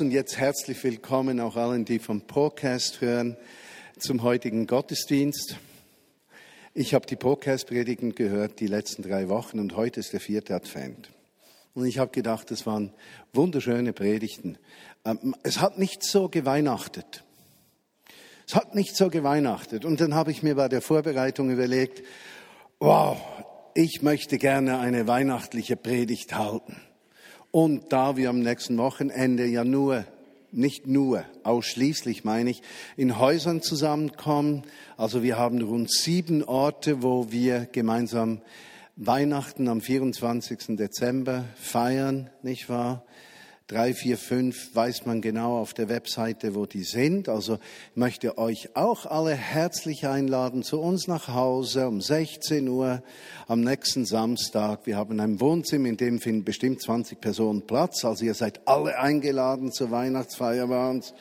Und jetzt herzlich willkommen auch allen, die vom Podcast hören, zum heutigen Gottesdienst. Ich habe die Podcast-Predigen gehört die letzten drei Wochen und heute ist der vierte Advent. Und ich habe gedacht, das waren wunderschöne Predigten. Ähm, es hat nicht so geweihnachtet. Es hat nicht so geweihnachtet. Und dann habe ich mir bei der Vorbereitung überlegt, wow, ich möchte gerne eine weihnachtliche Predigt halten. Und da wir am nächsten Wochenende ja nur, nicht nur, ausschließlich meine ich, in Häusern zusammenkommen, also wir haben rund sieben Orte, wo wir gemeinsam Weihnachten am 24. Dezember feiern, nicht wahr? Drei, vier, fünf weiß man genau auf der Webseite, wo die sind. Also ich möchte euch auch alle herzlich einladen zu uns nach Hause um 16 Uhr am nächsten Samstag. Wir haben ein Wohnzimmer, in dem finden bestimmt 20 Personen Platz. Also ihr seid alle eingeladen zur Weihnachtsfeier bei uns.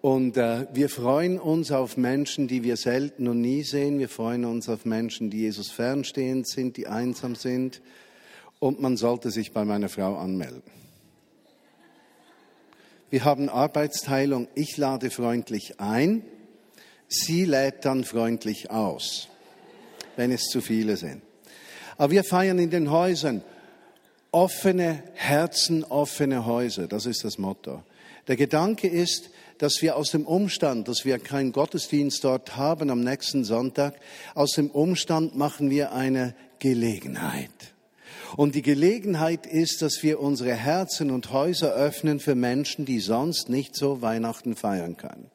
Und äh, wir freuen uns auf Menschen, die wir selten und nie sehen. Wir freuen uns auf Menschen, die Jesus fernstehend sind, die einsam sind. Und man sollte sich bei meiner Frau anmelden. Wir haben Arbeitsteilung. Ich lade freundlich ein. Sie lädt dann freundlich aus, wenn es zu viele sind. Aber wir feiern in den Häusern offene Herzen, offene Häuser. Das ist das Motto. Der Gedanke ist, dass wir aus dem Umstand, dass wir keinen Gottesdienst dort haben am nächsten Sonntag, aus dem Umstand machen wir eine Gelegenheit. Und die Gelegenheit ist, dass wir unsere Herzen und Häuser öffnen für Menschen, die sonst nicht so Weihnachten feiern können.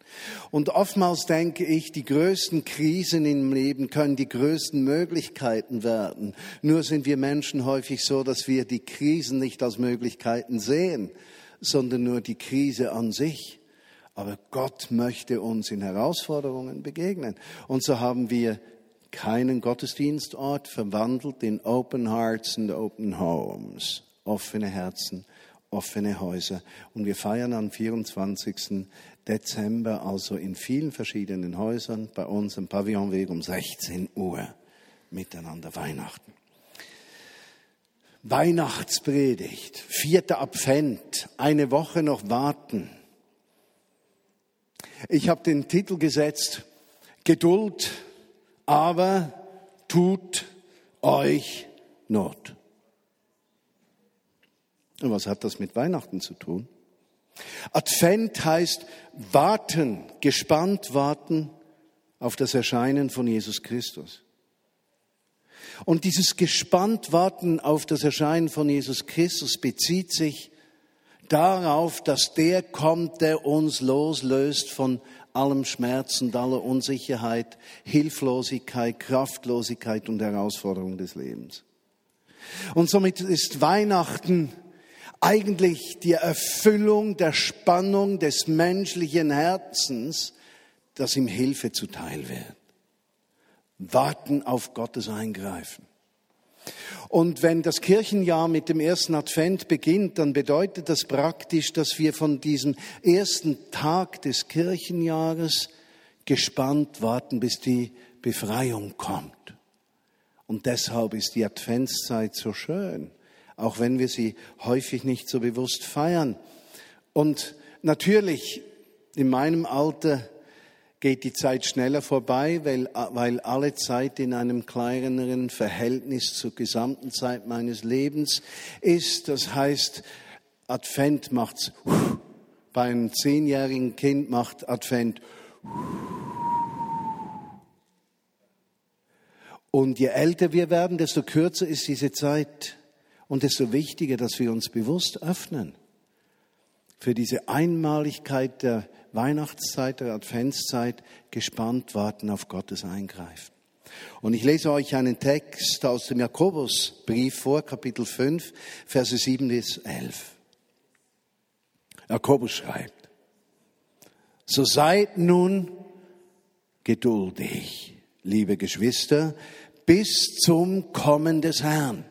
Und oftmals denke ich, die größten Krisen im Leben können die größten Möglichkeiten werden. Nur sind wir Menschen häufig so, dass wir die Krisen nicht als Möglichkeiten sehen, sondern nur die Krise an sich. Aber Gott möchte uns in Herausforderungen begegnen. Und so haben wir keinen Gottesdienstort verwandelt in Open Hearts and Open Homes. Offene Herzen, offene Häuser. Und wir feiern am 24. Dezember also in vielen verschiedenen Häusern bei uns im Pavillonweg um 16 Uhr miteinander Weihnachten. Weihnachtspredigt, vierter Advent, eine Woche noch warten. Ich habe den Titel gesetzt, Geduld aber tut euch Not. Und was hat das mit Weihnachten zu tun? Advent heißt warten, gespannt warten auf das Erscheinen von Jesus Christus. Und dieses gespannt warten auf das Erscheinen von Jesus Christus bezieht sich darauf, dass der kommt, der uns loslöst von allem Schmerz und aller Unsicherheit, Hilflosigkeit, Kraftlosigkeit und Herausforderung des Lebens. Und somit ist Weihnachten eigentlich die Erfüllung der Spannung des menschlichen Herzens, das ihm Hilfe zuteil wird. Warten auf Gottes Eingreifen. Und wenn das Kirchenjahr mit dem ersten Advent beginnt, dann bedeutet das praktisch, dass wir von diesem ersten Tag des Kirchenjahres gespannt warten, bis die Befreiung kommt. Und deshalb ist die Adventszeit so schön, auch wenn wir sie häufig nicht so bewusst feiern. Und natürlich in meinem Alter geht die Zeit schneller vorbei, weil, weil alle Zeit in einem kleineren Verhältnis zur gesamten Zeit meines Lebens ist. Das heißt, Advent macht's. Bei einem zehnjährigen Kind macht Advent. Und je älter wir werden, desto kürzer ist diese Zeit und desto wichtiger, dass wir uns bewusst öffnen für diese Einmaligkeit der Weihnachtszeit, der Adventszeit gespannt warten auf Gottes Eingreifen. Und ich lese euch einen Text aus dem Jakobusbrief vor, Kapitel 5, Verse 7 bis 11. Jakobus schreibt, so seid nun geduldig, liebe Geschwister, bis zum Kommen des Herrn.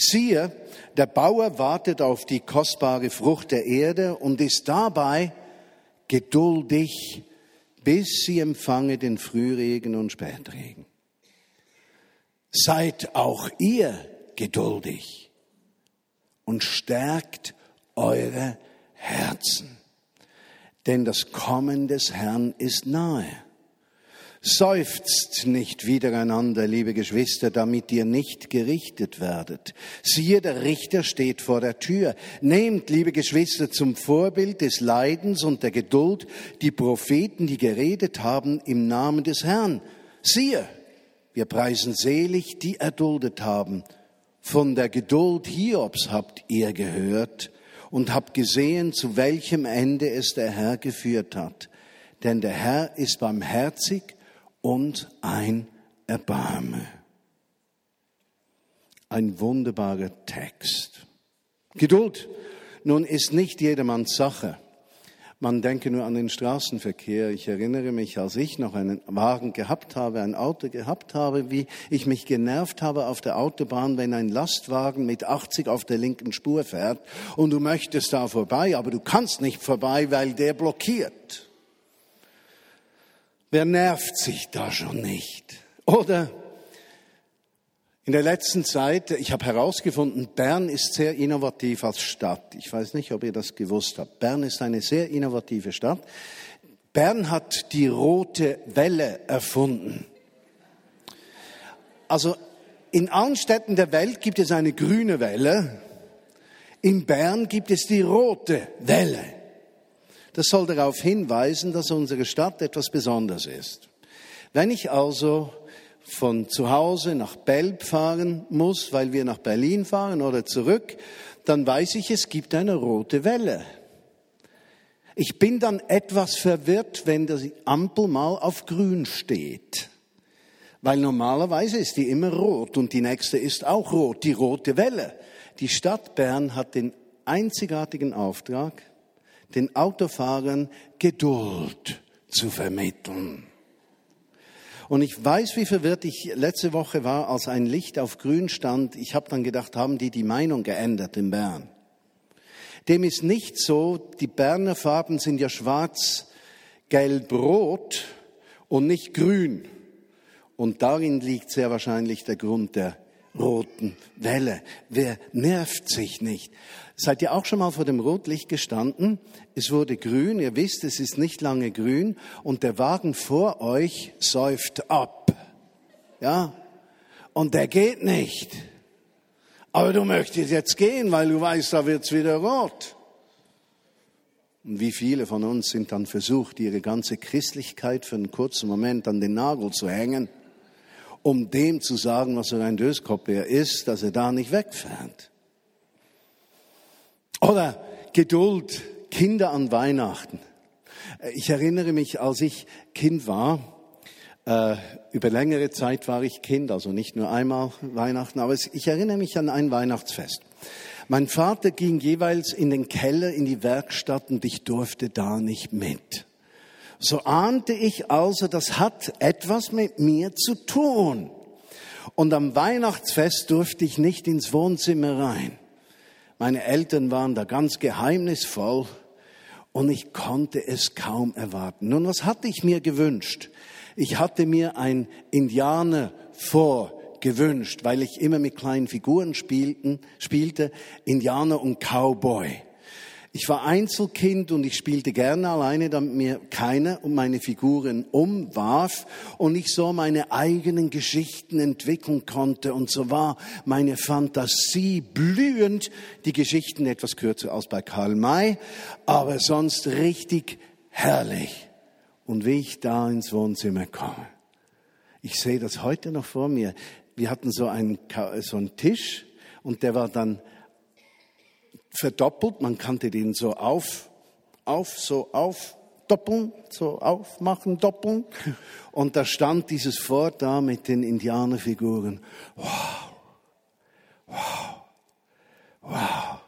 Siehe, der Bauer wartet auf die kostbare Frucht der Erde und ist dabei geduldig, bis sie empfange den Frühregen und Spätregen. Seid auch ihr geduldig und stärkt eure Herzen, denn das Kommen des Herrn ist nahe. Seufzt nicht wiedereinander, liebe Geschwister, damit ihr nicht gerichtet werdet. Siehe, der Richter steht vor der Tür. Nehmt, liebe Geschwister, zum Vorbild des Leidens und der Geduld die Propheten, die geredet haben im Namen des Herrn. Siehe, wir preisen selig, die erduldet haben. Von der Geduld Hiobs habt ihr gehört und habt gesehen, zu welchem Ende es der Herr geführt hat. Denn der Herr ist barmherzig und ein Erbarme. Ein wunderbarer Text. Geduld nun ist nicht jedermanns Sache. Man denke nur an den Straßenverkehr. Ich erinnere mich, als ich noch einen Wagen gehabt habe, ein Auto gehabt habe, wie ich mich genervt habe auf der Autobahn, wenn ein Lastwagen mit 80 auf der linken Spur fährt und du möchtest da vorbei, aber du kannst nicht vorbei, weil der blockiert. Wer nervt sich da schon nicht? Oder in der letzten Zeit, ich habe herausgefunden, Bern ist sehr innovativ als Stadt. Ich weiß nicht, ob ihr das gewusst habt. Bern ist eine sehr innovative Stadt. Bern hat die rote Welle erfunden. Also in allen Städten der Welt gibt es eine grüne Welle. In Bern gibt es die rote Welle. Das soll darauf hinweisen, dass unsere Stadt etwas Besonderes ist. Wenn ich also von zu Hause nach Belb fahren muss, weil wir nach Berlin fahren oder zurück, dann weiß ich, es gibt eine rote Welle. Ich bin dann etwas verwirrt, wenn die Ampel mal auf grün steht. Weil normalerweise ist die immer rot und die nächste ist auch rot, die rote Welle. Die Stadt Bern hat den einzigartigen Auftrag, den Autofahrern Geduld zu vermitteln. Und ich weiß, wie verwirrt ich letzte Woche war, als ein Licht auf grün stand. Ich habe dann gedacht, haben die die Meinung geändert in Bern? Dem ist nicht so. Die Berner Farben sind ja schwarz, gelb, rot und nicht grün. Und darin liegt sehr wahrscheinlich der Grund der roten Welle. Wer nervt sich nicht? Seid ihr auch schon mal vor dem Rotlicht gestanden? Es wurde grün, ihr wisst, es ist nicht lange grün und der Wagen vor euch säuft ab. Ja? Und der geht nicht. Aber du möchtest jetzt gehen, weil du weißt, da wird's wieder rot. Und wie viele von uns sind dann versucht, ihre ganze Christlichkeit für einen kurzen Moment an den Nagel zu hängen um dem zu sagen, was für ein Döskopf er ist, dass er da nicht wegfährt. Oder Geduld, Kinder an Weihnachten. Ich erinnere mich, als ich Kind war, äh, über längere Zeit war ich Kind, also nicht nur einmal Weihnachten, aber ich erinnere mich an ein Weihnachtsfest. Mein Vater ging jeweils in den Keller, in die Werkstatt und ich durfte da nicht mit so ahnte ich also, das hat etwas mit mir zu tun. Und am Weihnachtsfest durfte ich nicht ins Wohnzimmer rein. Meine Eltern waren da ganz geheimnisvoll und ich konnte es kaum erwarten. Nun, was hatte ich mir gewünscht? Ich hatte mir ein Indianer vorgewünscht, weil ich immer mit kleinen Figuren spielten, spielte, Indianer und Cowboy. Ich war Einzelkind und ich spielte gerne alleine, damit mir keiner um meine Figuren umwarf und ich so meine eigenen Geschichten entwickeln konnte. Und so war meine Fantasie blühend. Die Geschichten etwas kürzer als bei Karl May, aber sonst richtig herrlich. Und wie ich da ins Wohnzimmer komme. Ich sehe das heute noch vor mir. Wir hatten so einen, so einen Tisch und der war dann verdoppelt. Man kannte den so auf, auf, so auf, doppeln, so aufmachen, doppeln. Und da stand dieses Wort da mit den Indianerfiguren. Wow, wow, wow.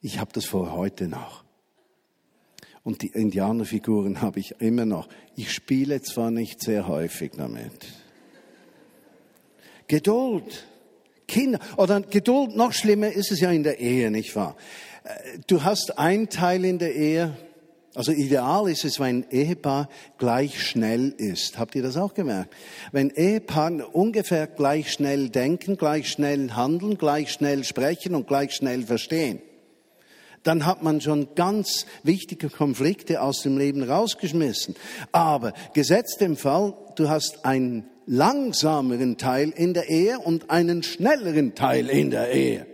Ich habe das vor heute noch. Und die Indianerfiguren habe ich immer noch. Ich spiele zwar nicht sehr häufig damit. Geduld. Kinder. Oder Geduld, noch schlimmer ist es ja in der Ehe, nicht wahr? Äh, du hast ein Teil in der Ehe, also ideal ist es, wenn ein Ehepaar gleich schnell ist. Habt ihr das auch gemerkt? Wenn Ehepaare ungefähr gleich schnell denken, gleich schnell handeln, gleich schnell sprechen und gleich schnell verstehen. dann hat man schon ganz wichtige Konflikte aus dem Leben rausgeschmissen. Aber gesetzt dem Fall, du hast einen langsameren Teil in der Ehe und einen schnelleren Teil in der Ehe.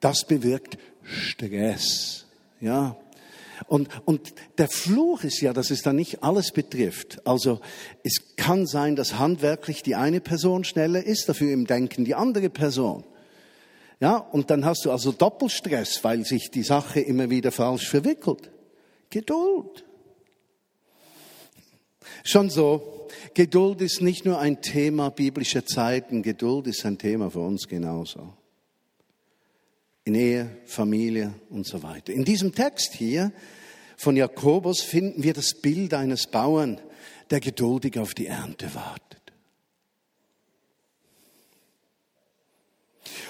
Das bewirkt Stress. Ja. Und, und der Fluch ist ja, dass es da nicht alles betrifft. Also es kann sein, dass handwerklich die eine Person schneller ist, dafür im Denken die andere Person. Ja, und dann hast du also Doppelstress, weil sich die Sache immer wieder falsch verwickelt. Geduld. Schon so, Geduld ist nicht nur ein Thema biblischer Zeiten, Geduld ist ein Thema für uns genauso. In Ehe, Familie und so weiter. In diesem Text hier von Jakobus finden wir das Bild eines Bauern, der geduldig auf die Ernte wartet.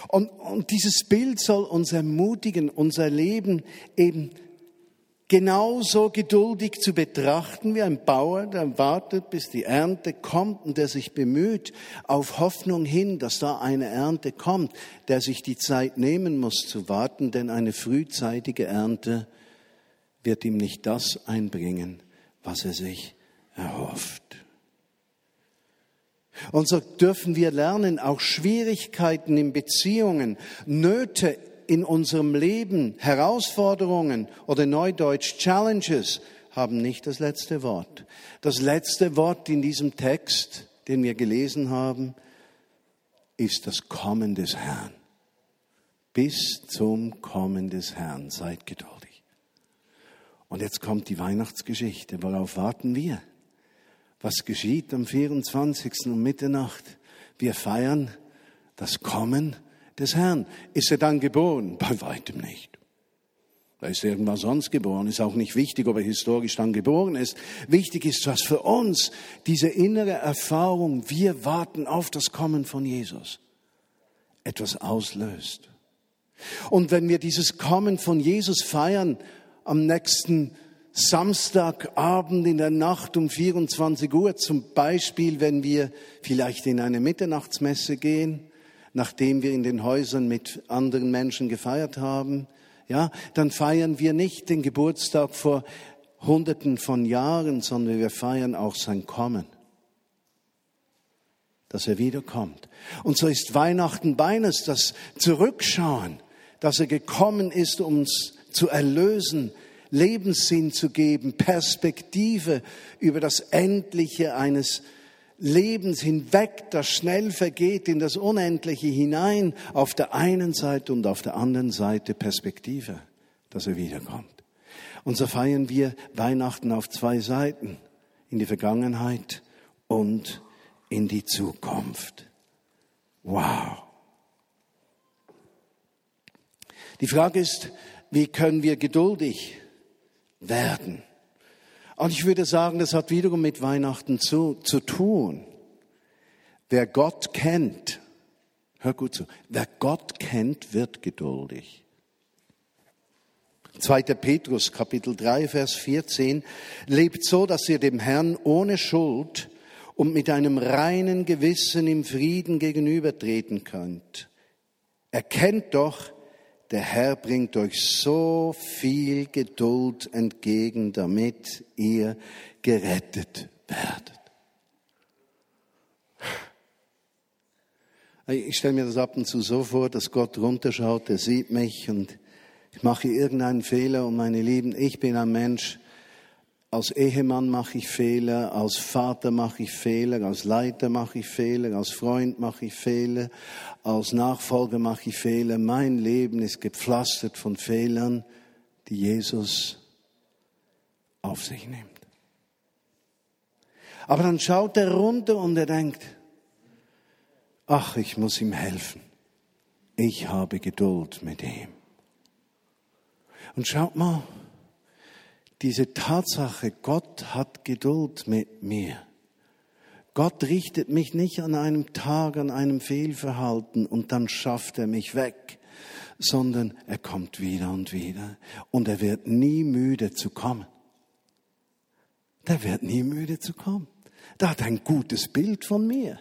Und, und dieses Bild soll uns ermutigen, unser Leben eben genauso geduldig zu betrachten wie ein Bauer, der wartet, bis die Ernte kommt und der sich bemüht, auf Hoffnung hin, dass da eine Ernte kommt, der sich die Zeit nehmen muss zu warten, denn eine frühzeitige Ernte wird ihm nicht das einbringen, was er sich erhofft. Und so dürfen wir lernen, auch Schwierigkeiten in Beziehungen, Nöte in unserem Leben, Herausforderungen oder neudeutsch Challenges haben nicht das letzte Wort. Das letzte Wort in diesem Text, den wir gelesen haben, ist das Kommen des Herrn. Bis zum Kommen des Herrn seid geduldig. Und jetzt kommt die Weihnachtsgeschichte. Worauf warten wir? Was geschieht am 24. um Mitternacht? Wir feiern das Kommen des Herrn. Ist er dann geboren? Bei weitem nicht. Da ist irgendwas sonst geboren. Ist auch nicht wichtig, ob er historisch dann geboren ist. Wichtig ist, dass für uns diese innere Erfahrung, wir warten auf das Kommen von Jesus, etwas auslöst. Und wenn wir dieses Kommen von Jesus feiern am nächsten Samstagabend in der Nacht um 24 Uhr, zum Beispiel, wenn wir vielleicht in eine Mitternachtsmesse gehen, nachdem wir in den Häusern mit anderen Menschen gefeiert haben, ja, dann feiern wir nicht den Geburtstag vor Hunderten von Jahren, sondern wir feiern auch sein Kommen, dass er wiederkommt. Und so ist Weihnachten beines das Zurückschauen, dass er gekommen ist, uns zu erlösen, Lebenssinn zu geben, Perspektive über das Endliche eines Lebens hinweg, das schnell vergeht, in das Unendliche hinein, auf der einen Seite und auf der anderen Seite Perspektive, dass er wiederkommt. Und so feiern wir Weihnachten auf zwei Seiten, in die Vergangenheit und in die Zukunft. Wow. Die Frage ist, wie können wir geduldig werden. Und ich würde sagen, das hat wiederum mit Weihnachten zu, zu tun. Wer Gott kennt, hör gut zu, wer Gott kennt, wird geduldig. 2. Petrus Kapitel 3 Vers 14 lebt so, dass ihr dem Herrn ohne Schuld und mit einem reinen Gewissen im Frieden gegenübertreten könnt. Erkennt doch, der Herr bringt euch so viel Geduld entgegen, damit ihr gerettet werdet. Ich stelle mir das ab und zu so vor, dass Gott runterschaut, er sieht mich und ich mache irgendeinen Fehler und meine Lieben, ich bin ein Mensch, als Ehemann mache ich Fehler, als Vater mache ich Fehler, als Leiter mache ich Fehler, als Freund mache ich Fehler, als Nachfolger mache ich Fehler. Mein Leben ist gepflastert von Fehlern, die Jesus auf sich nimmt. Aber dann schaut er runter und er denkt, ach, ich muss ihm helfen. Ich habe Geduld mit ihm. Und schaut mal, diese Tatsache, Gott hat Geduld mit mir. Gott richtet mich nicht an einem Tag, an einem Fehlverhalten und dann schafft er mich weg, sondern er kommt wieder und wieder und er wird nie müde zu kommen. Der wird nie müde zu kommen. Der hat ein gutes Bild von mir.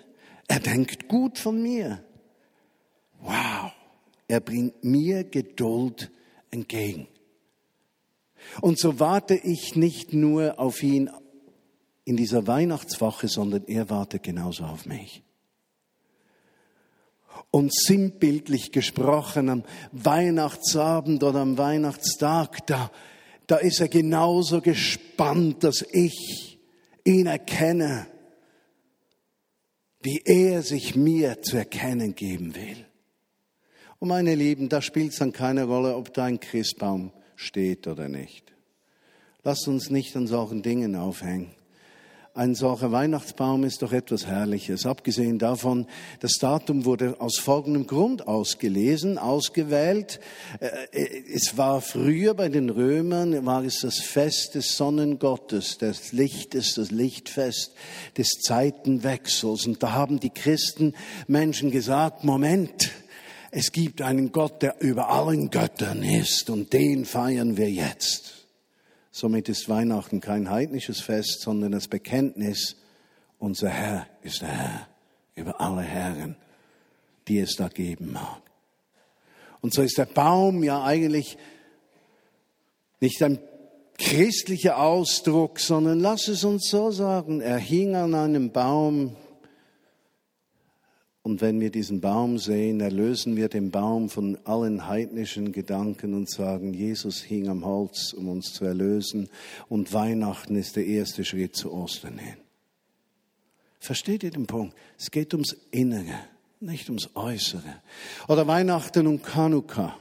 Er denkt gut von mir. Wow. Er bringt mir Geduld entgegen. Und so warte ich nicht nur auf ihn in dieser Weihnachtswoche, sondern er wartet genauso auf mich. Und sinnbildlich gesprochen, am Weihnachtsabend oder am Weihnachtstag, da, da ist er genauso gespannt, dass ich ihn erkenne, wie er sich mir zu erkennen geben will. Und meine Lieben, da spielt es dann keine Rolle, ob da ein Christbaum steht oder nicht. Lasst uns nicht an solchen Dingen aufhängen. Ein solcher Weihnachtsbaum ist doch etwas Herrliches. Abgesehen davon, das Datum wurde aus folgendem Grund ausgelesen, ausgewählt. Äh, es war früher bei den Römern, war es das Fest des Sonnengottes, des Lichtes, das Lichtfest des Zeitenwechsels. Und da haben die Christen Menschen gesagt, Moment, es gibt einen Gott, der über allen Göttern ist und den feiern wir jetzt. Somit ist Weihnachten kein heidnisches Fest, sondern das Bekenntnis, unser Herr ist der Herr über alle Herren, die es da geben mag. Und so ist der Baum ja eigentlich nicht ein christlicher Ausdruck, sondern lass es uns so sagen, er hing an einem Baum, und wenn wir diesen Baum sehen, erlösen wir den Baum von allen heidnischen Gedanken und sagen, Jesus hing am Holz, um uns zu erlösen. Und Weihnachten ist der erste Schritt zu Ostern hin. Versteht ihr den Punkt? Es geht ums Innere, nicht ums Äußere. Oder Weihnachten und Chanukka.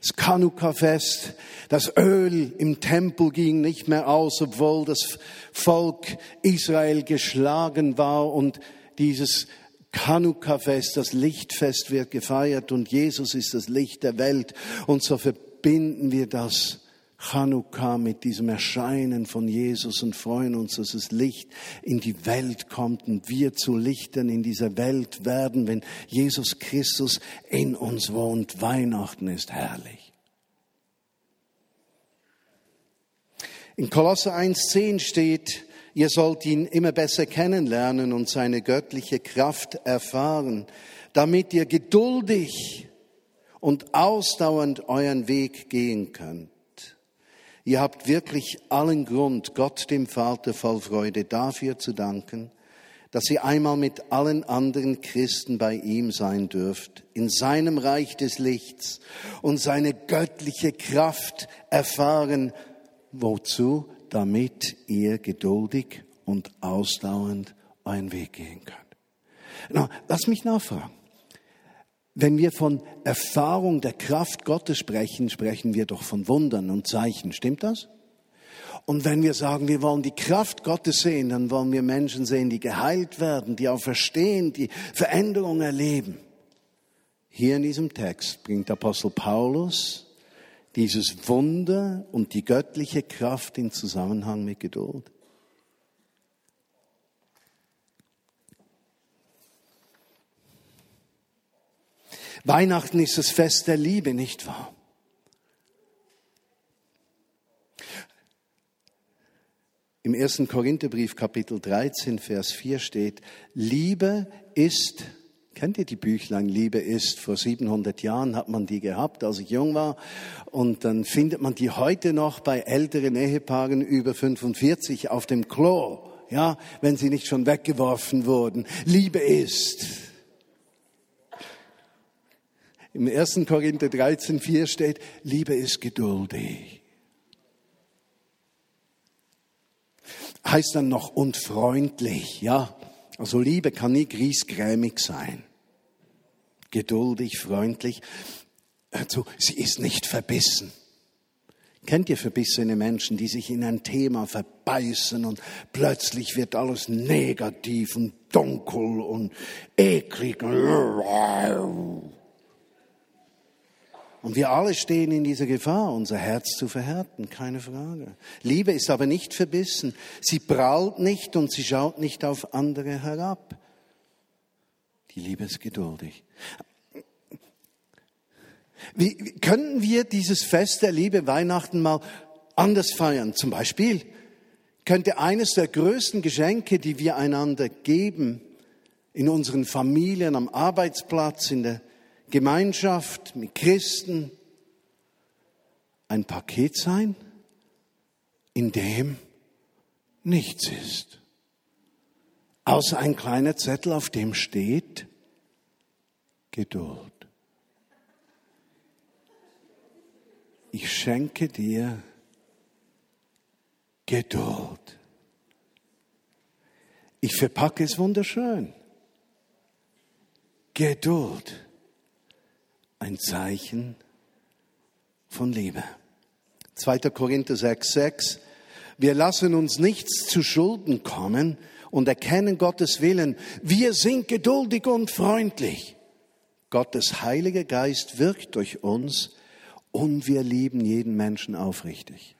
Das Chanukka-Fest, das Öl im Tempel ging nicht mehr aus, obwohl das Volk Israel geschlagen war und dieses Chanukka-Fest, das Lichtfest wird gefeiert und Jesus ist das Licht der Welt. Und so verbinden wir das Chanukka mit diesem Erscheinen von Jesus und freuen uns, dass das Licht in die Welt kommt und wir zu Lichtern in dieser Welt werden, wenn Jesus Christus in uns wohnt. Weihnachten ist herrlich. In Kolosse 1.10 steht, Ihr sollt ihn immer besser kennenlernen und seine göttliche Kraft erfahren, damit ihr geduldig und ausdauernd euren Weg gehen könnt. Ihr habt wirklich allen Grund, Gott dem Vater voll Freude dafür zu danken, dass ihr einmal mit allen anderen Christen bei ihm sein dürft, in seinem Reich des Lichts und seine göttliche Kraft erfahren. Wozu? Damit ihr geduldig und ausdauernd euren Weg gehen könnt. Na, lass mich nachfragen. Wenn wir von Erfahrung der Kraft Gottes sprechen, sprechen wir doch von Wundern und Zeichen. Stimmt das? Und wenn wir sagen, wir wollen die Kraft Gottes sehen, dann wollen wir Menschen sehen, die geheilt werden, die auch verstehen, die Veränderung erleben. Hier in diesem Text bringt Apostel Paulus dieses Wunder und die göttliche Kraft in Zusammenhang mit Geduld. Weihnachten ist das Fest der Liebe, nicht wahr? Im ersten Korintherbrief Kapitel 13, Vers 4 steht, Liebe ist Kennt ihr die Büchlein Liebe ist? Vor 700 Jahren hat man die gehabt, als ich jung war. Und dann findet man die heute noch bei älteren Ehepaaren über 45 auf dem Klo. Ja, wenn sie nicht schon weggeworfen wurden. Liebe ist. Im 1. Korinther 13, 4 steht, Liebe ist geduldig. Heißt dann noch und freundlich, ja. Also Liebe kann nie griesgrämig sein geduldig, freundlich. Also, sie ist nicht verbissen. Kennt ihr verbissene Menschen, die sich in ein Thema verbeißen und plötzlich wird alles negativ und dunkel und eklig. Und wir alle stehen in dieser Gefahr, unser Herz zu verhärten, keine Frage. Liebe ist aber nicht verbissen. Sie prallt nicht und sie schaut nicht auf andere herab. Die Liebe ist geduldig. Wie, können wir dieses Fest der Liebe Weihnachten mal anders feiern? Zum Beispiel könnte eines der größten Geschenke, die wir einander geben, in unseren Familien, am Arbeitsplatz, in der Gemeinschaft mit Christen, ein Paket sein, in dem nichts ist. Außer ein kleiner Zettel, auf dem steht Geduld. Ich schenke dir Geduld. Ich verpacke es wunderschön. Geduld. Ein Zeichen von Liebe. 2. Korinther 6, 6. Wir lassen uns nichts zu Schulden kommen und erkennen Gottes Willen. Wir sind geduldig und freundlich. Gottes Heiliger Geist wirkt durch uns und wir lieben jeden Menschen aufrichtig.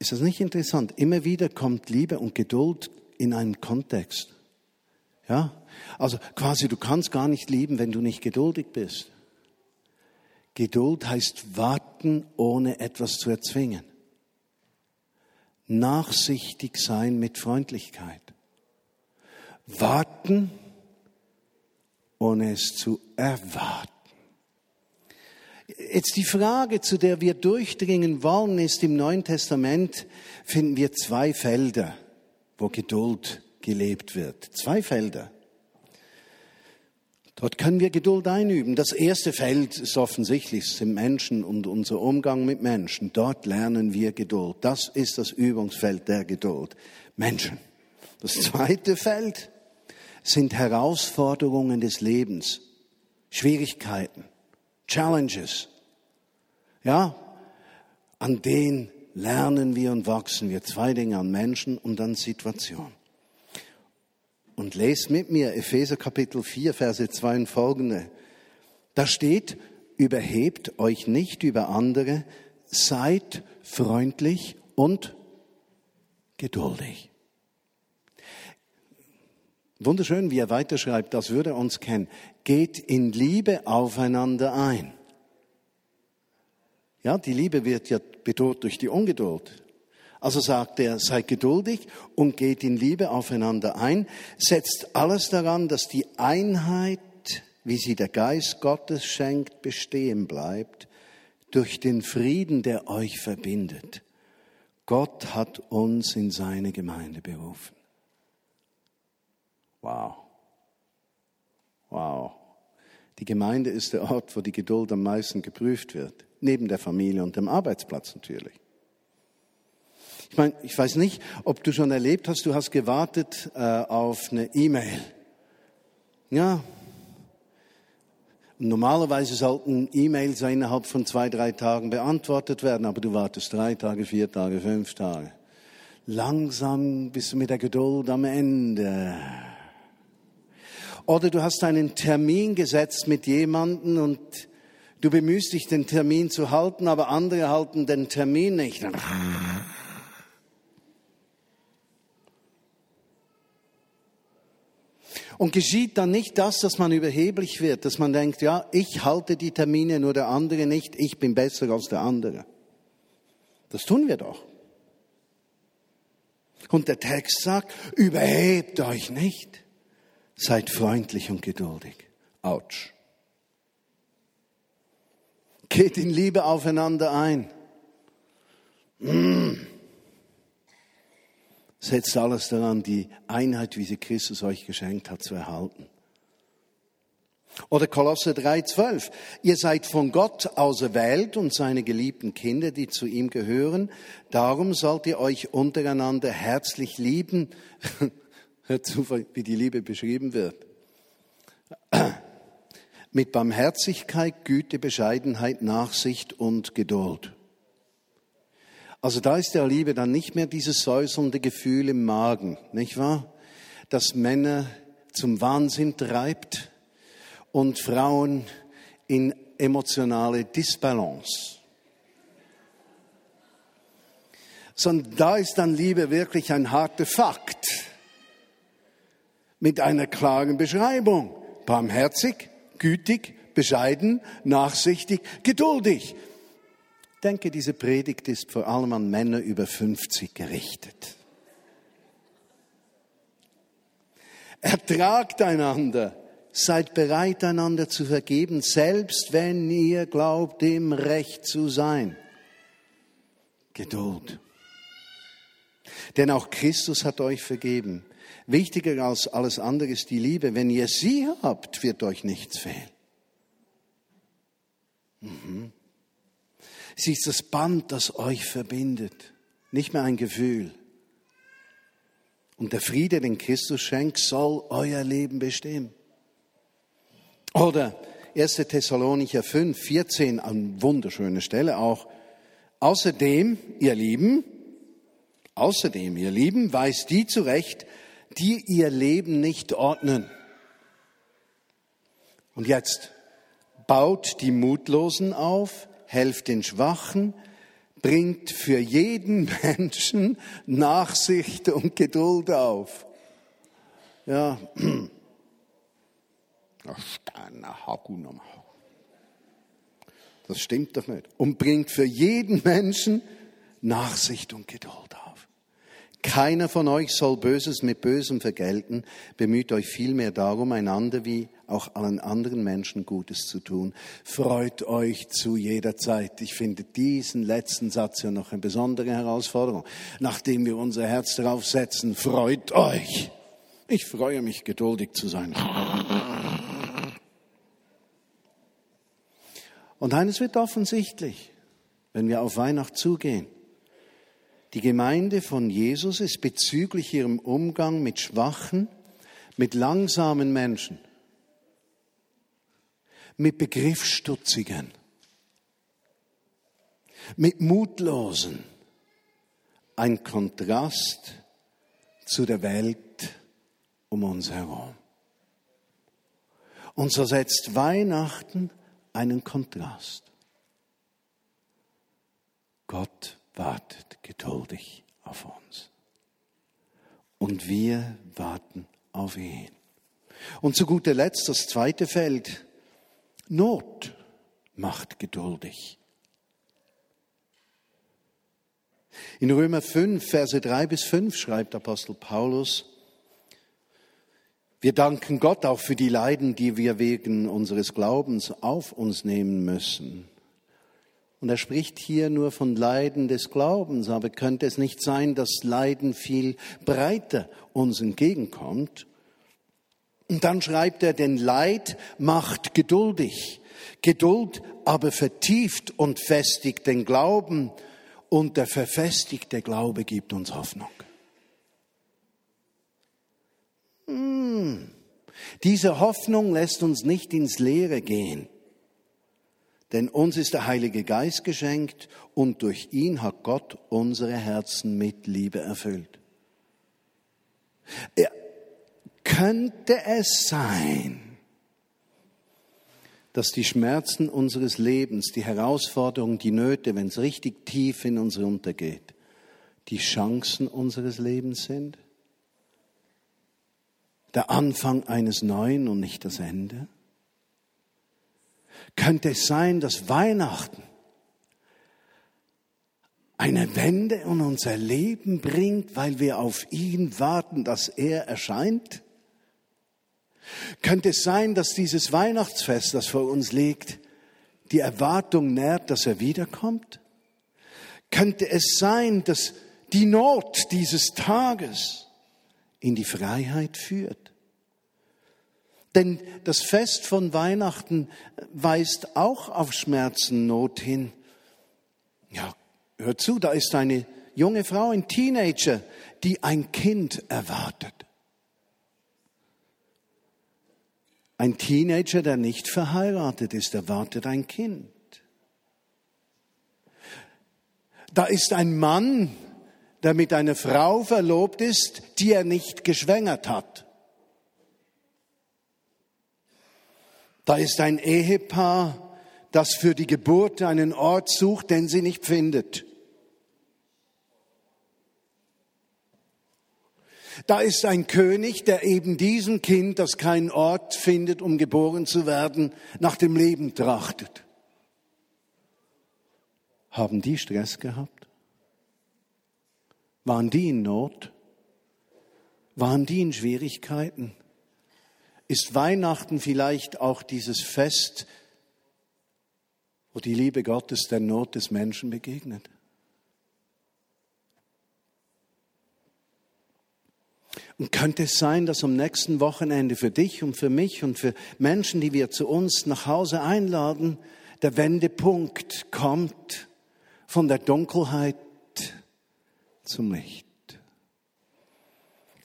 Ist das nicht interessant? Immer wieder kommt Liebe und Geduld in einen Kontext. Ja? Also quasi, du kannst gar nicht lieben, wenn du nicht geduldig bist. Geduld heißt warten, ohne etwas zu erzwingen. Nachsichtig sein mit Freundlichkeit. Warten, ohne es zu erwarten. Jetzt die Frage, zu der wir durchdringen wollen, ist im Neuen Testament finden wir zwei Felder, wo Geduld gelebt wird. Zwei Felder. Dort können wir Geduld einüben. Das erste Feld ist offensichtlich, sind Menschen und unser Umgang mit Menschen. Dort lernen wir Geduld. Das ist das Übungsfeld der Geduld. Menschen. Das zweite Feld sind Herausforderungen des Lebens, Schwierigkeiten, Challenges. Ja, an denen lernen wir und wachsen wir. Zwei Dinge an Menschen und an Situationen. Und lest mit mir Epheser Kapitel 4, Verse 2 und folgende. Da steht, überhebt euch nicht über andere, seid freundlich und geduldig. Wunderschön, wie er weiterschreibt, das würde uns kennen. Geht in Liebe aufeinander ein. Ja, die Liebe wird ja bedroht durch die Ungeduld. Also sagt er, seid geduldig und geht in Liebe aufeinander ein, setzt alles daran, dass die Einheit, wie sie der Geist Gottes schenkt, bestehen bleibt, durch den Frieden, der euch verbindet. Gott hat uns in seine Gemeinde berufen. Wow. Wow. Die Gemeinde ist der Ort, wo die Geduld am meisten geprüft wird, neben der Familie und dem Arbeitsplatz natürlich. Ich meine, ich weiß nicht, ob du schon erlebt hast, du hast gewartet äh, auf eine E-Mail. Ja. normalerweise sollten E-Mails innerhalb von zwei, drei Tagen beantwortet werden, aber du wartest drei Tage, vier Tage, fünf Tage. Langsam bist du mit der Geduld am Ende. Oder du hast einen Termin gesetzt mit jemandem und du bemühst dich, den Termin zu halten, aber andere halten den Termin nicht. Und geschieht dann nicht das, dass man überheblich wird, dass man denkt, ja, ich halte die Termine, nur der andere nicht, ich bin besser als der andere. Das tun wir doch. Und der Text sagt, überhebt euch nicht, seid freundlich und geduldig. Autsch. Geht in Liebe aufeinander ein. Mmh setzt alles daran, die Einheit, wie sie Christus euch geschenkt hat, zu erhalten. Oder Kolosse 3,12. Ihr seid von Gott auserwählt und seine geliebten Kinder, die zu ihm gehören. Darum sollt ihr euch untereinander herzlich lieben. Hört zu, wie die Liebe beschrieben wird. Mit Barmherzigkeit, Güte, Bescheidenheit, Nachsicht und Geduld. Also da ist der Liebe dann nicht mehr dieses säuselnde Gefühl im Magen, nicht wahr? Das Männer zum Wahnsinn treibt und Frauen in emotionale Disbalance. Sondern da ist dann Liebe wirklich ein harter Fakt mit einer klaren Beschreibung. Barmherzig, gütig, bescheiden, nachsichtig, geduldig denke, diese Predigt ist vor allem an Männer über 50 gerichtet. Ertragt einander, seid bereit, einander zu vergeben, selbst wenn ihr glaubt, im Recht zu sein. Geduld. Denn auch Christus hat euch vergeben. Wichtiger als alles andere ist die Liebe. Wenn ihr sie habt, wird euch nichts fehlen. Mhm. Sie ist das Band, das euch verbindet, nicht mehr ein Gefühl. Und der Friede, den Christus schenkt, soll euer Leben bestimmen. Oder 1. Thessalonicher 5, 14, an wunderschöner Stelle auch. Außerdem, ihr Lieben, außerdem, ihr Lieben, weist die zurecht, die ihr Leben nicht ordnen. Und jetzt baut die Mutlosen auf, helft den Schwachen, bringt für jeden Menschen Nachsicht und Geduld auf. Ja, das stimmt doch nicht. Und bringt für jeden Menschen Nachsicht und Geduld auf. Keiner von euch soll Böses mit Bösem vergelten. Bemüht euch vielmehr darum, einander wie auch allen anderen Menschen Gutes zu tun. Freut euch zu jeder Zeit. Ich finde diesen letzten Satz ja noch eine besondere Herausforderung. Nachdem wir unser Herz darauf setzen, freut euch. Ich freue mich, geduldig zu sein. Und eines wird offensichtlich, wenn wir auf Weihnacht zugehen. Die Gemeinde von Jesus ist bezüglich ihrem Umgang mit schwachen, mit langsamen Menschen, mit Begriffsstutzigen, mit Mutlosen ein Kontrast zu der Welt um uns herum. Und so setzt Weihnachten einen Kontrast. Gott wartet geduldig auf uns. Und wir warten auf ihn. Und zu guter Letzt das zweite Feld. Not macht geduldig. In Römer 5, Verse 3 bis 5 schreibt Apostel Paulus, wir danken Gott auch für die Leiden, die wir wegen unseres Glaubens auf uns nehmen müssen. Und er spricht hier nur von Leiden des Glaubens, aber könnte es nicht sein, dass Leiden viel breiter uns entgegenkommt? Und dann schreibt er, denn Leid macht geduldig. Geduld aber vertieft und festigt den Glauben und der verfestigte Glaube gibt uns Hoffnung. Hm. Diese Hoffnung lässt uns nicht ins Leere gehen, denn uns ist der Heilige Geist geschenkt und durch ihn hat Gott unsere Herzen mit Liebe erfüllt. Ja, könnte es sein, dass die Schmerzen unseres Lebens, die Herausforderungen, die Nöte, wenn es richtig tief in uns runtergeht, die Chancen unseres Lebens sind? der Anfang eines Neuen und nicht das Ende? Könnte es sein, dass Weihnachten eine Wende in unser Leben bringt, weil wir auf ihn warten, dass er erscheint? Könnte es sein, dass dieses Weihnachtsfest, das vor uns liegt, die Erwartung nährt, dass er wiederkommt? Könnte es sein, dass die Not dieses Tages in die Freiheit führt? Denn das Fest von Weihnachten weist auch auf Schmerzen, Not hin. Ja, hör zu, da ist eine junge Frau, ein Teenager, die ein Kind erwartet. Ein Teenager, der nicht verheiratet ist, erwartet ein Kind. Da ist ein Mann, der mit einer Frau verlobt ist, die er nicht geschwängert hat. Da ist ein Ehepaar, das für die Geburt einen Ort sucht, den sie nicht findet. Da ist ein König, der eben diesem Kind, das keinen Ort findet, um geboren zu werden, nach dem Leben trachtet. Haben die Stress gehabt? Waren die in Not? Waren die in Schwierigkeiten? Ist Weihnachten vielleicht auch dieses Fest, wo die Liebe Gottes der Not des Menschen begegnet? Und könnte es sein, dass am nächsten Wochenende für dich und für mich und für Menschen, die wir zu uns nach Hause einladen, der Wendepunkt kommt von der Dunkelheit zum Licht?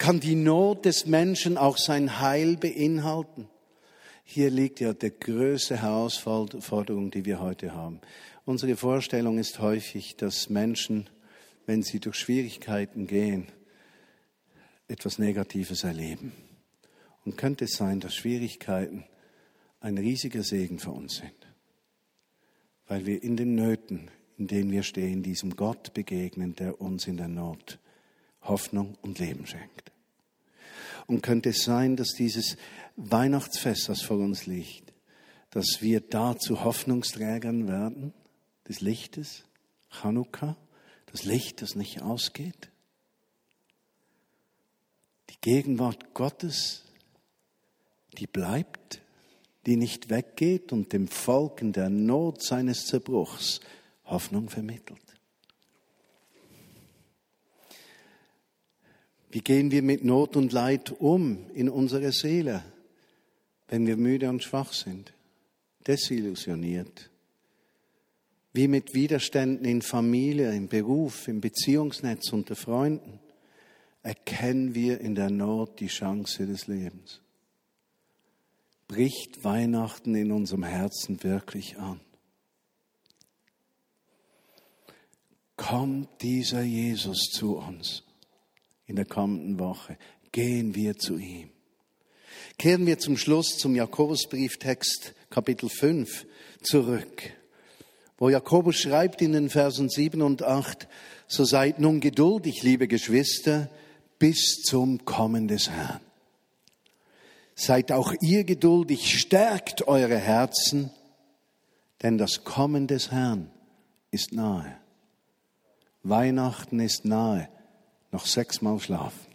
Kann die Not des Menschen auch sein Heil beinhalten? Hier liegt ja die größte Herausforderung, die wir heute haben. Unsere Vorstellung ist häufig, dass Menschen, wenn sie durch Schwierigkeiten gehen, etwas Negatives erleben. Und könnte es sein, dass Schwierigkeiten ein riesiger Segen für uns sind, weil wir in den Nöten, in denen wir stehen, diesem Gott begegnen, der uns in der Not Hoffnung und Leben schenkt. Und könnte es sein, dass dieses Weihnachtsfest, das vor uns liegt, dass wir da zu Hoffnungsträgern werden des Lichtes, Chanukka, das Licht, das nicht ausgeht? Die Gegenwart Gottes, die bleibt, die nicht weggeht und dem Volk in der Not seines Zerbruchs Hoffnung vermittelt. Wie gehen wir mit Not und Leid um in unserer Seele, wenn wir müde und schwach sind, desillusioniert? Wie mit Widerständen in Familie, im Beruf, im Beziehungsnetz unter Freunden erkennen wir in der Not die Chance des Lebens. Bricht Weihnachten in unserem Herzen wirklich an? Kommt dieser Jesus zu uns? In der kommenden Woche. Gehen wir zu ihm. Kehren wir zum Schluss zum Jakobusbrieftext Kapitel 5 zurück, wo Jakobus schreibt in den Versen 7 und 8, so seid nun geduldig, liebe Geschwister, bis zum Kommen des Herrn. Seid auch ihr geduldig, stärkt eure Herzen, denn das Kommen des Herrn ist nahe. Weihnachten ist nahe noch sechsmal schlafen.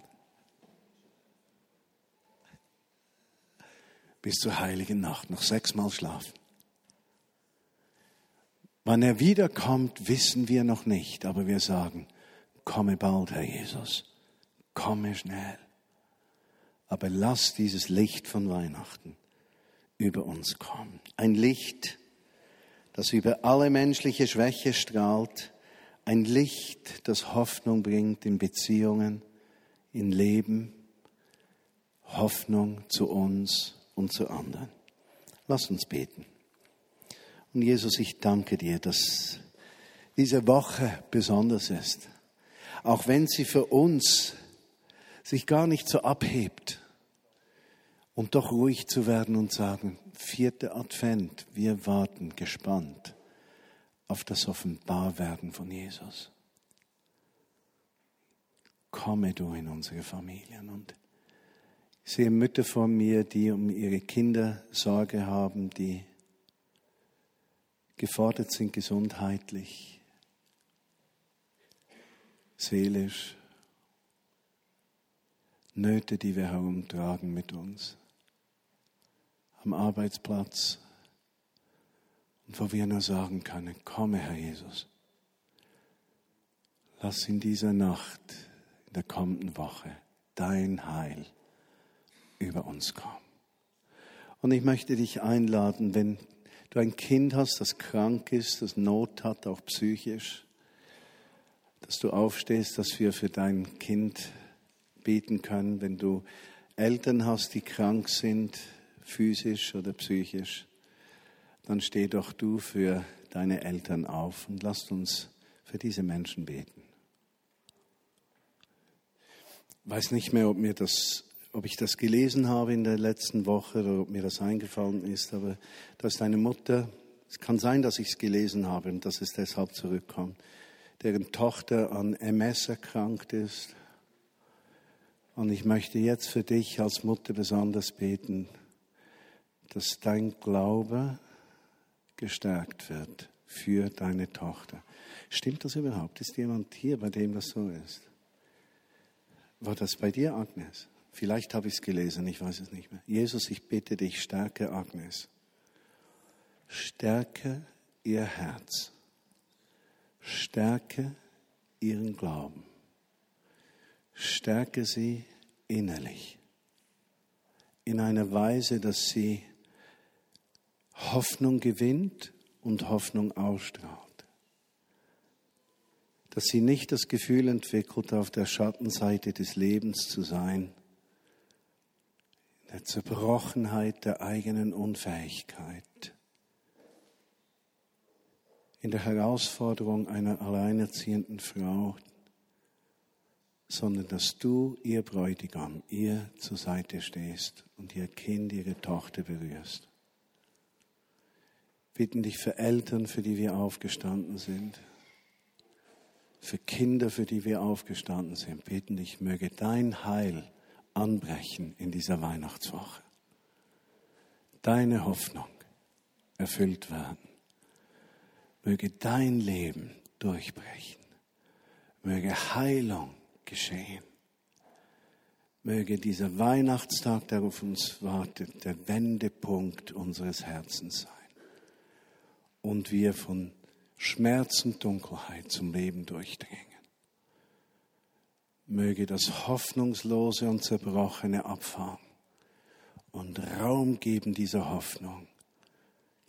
Bis zur heiligen Nacht noch sechsmal schlafen. Wann er wiederkommt, wissen wir noch nicht, aber wir sagen, komme bald, Herr Jesus, komme schnell. Aber lass dieses Licht von Weihnachten über uns kommen. Ein Licht, das über alle menschliche Schwäche strahlt, ein Licht, das Hoffnung bringt in Beziehungen, in Leben, Hoffnung zu uns und zu anderen. Lass uns beten. Und Jesus, ich danke dir, dass diese Woche besonders ist. Auch wenn sie für uns sich gar nicht so abhebt. Und doch ruhig zu werden und sagen, vierter Advent, wir warten gespannt auf das Offenbarwerden von Jesus. Komme du in unsere Familien und ich sehe Mütter vor mir, die um ihre Kinder Sorge haben, die gefordert sind gesundheitlich, seelisch, Nöte, die wir herumtragen mit uns, am Arbeitsplatz, und wo wir nur sagen können, komme Herr Jesus, lass in dieser Nacht, in der kommenden Woche, dein Heil über uns kommen. Und ich möchte dich einladen, wenn du ein Kind hast, das krank ist, das Not hat, auch psychisch, dass du aufstehst, dass wir für dein Kind beten können, wenn du Eltern hast, die krank sind, physisch oder psychisch dann steh doch du für deine Eltern auf und lasst uns für diese Menschen beten. Ich weiß nicht mehr, ob, mir das, ob ich das gelesen habe in der letzten Woche oder ob mir das eingefallen ist, aber da ist eine Mutter, es kann sein, dass ich es gelesen habe und dass es deshalb zurückkommt, deren Tochter an MS erkrankt ist. Und ich möchte jetzt für dich als Mutter besonders beten, dass dein Glaube gestärkt wird für deine Tochter. Stimmt das überhaupt? Ist jemand hier, bei dem das so ist? War das bei dir, Agnes? Vielleicht habe ich es gelesen, ich weiß es nicht mehr. Jesus, ich bitte dich, stärke Agnes. Stärke ihr Herz. Stärke ihren Glauben. Stärke sie innerlich. In einer Weise, dass sie Hoffnung gewinnt und Hoffnung ausstrahlt. Dass sie nicht das Gefühl entwickelt, auf der Schattenseite des Lebens zu sein, der Zerbrochenheit der eigenen Unfähigkeit, in der Herausforderung einer alleinerziehenden Frau, sondern dass du, ihr Bräutigam, ihr zur Seite stehst und ihr Kind, ihre Tochter berührst. Bitten dich für Eltern, für die wir aufgestanden sind, für Kinder, für die wir aufgestanden sind, bitten dich, möge dein Heil anbrechen in dieser Weihnachtswoche. Deine Hoffnung erfüllt werden. Möge dein Leben durchbrechen. Möge Heilung geschehen. Möge dieser Weihnachtstag, der auf uns wartet, der Wendepunkt unseres Herzens sein. Und wir von Schmerz und Dunkelheit zum Leben durchdringen. Möge das Hoffnungslose und Zerbrochene abfahren und Raum geben dieser Hoffnung.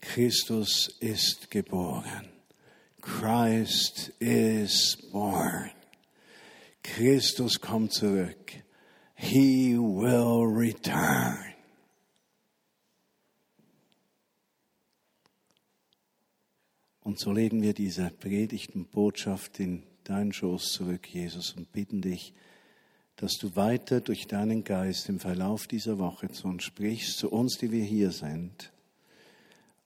Christus ist geboren. Christ is born. Christus kommt zurück. He will return. Und so legen wir diese predigten Botschaft in deinen Schoß zurück, Jesus, und bitten dich, dass du weiter durch deinen Geist im Verlauf dieser Woche zu uns sprichst, zu uns, die wir hier sind,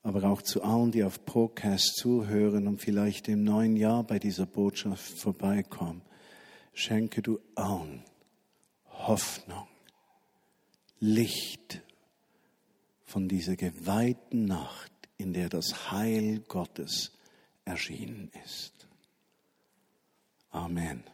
aber auch zu allen, die auf Podcast zuhören und vielleicht im neuen Jahr bei dieser Botschaft vorbeikommen. Schenke du allen Hoffnung, Licht von dieser geweihten Nacht, in der das Heil Gottes erschienen ist. Amen.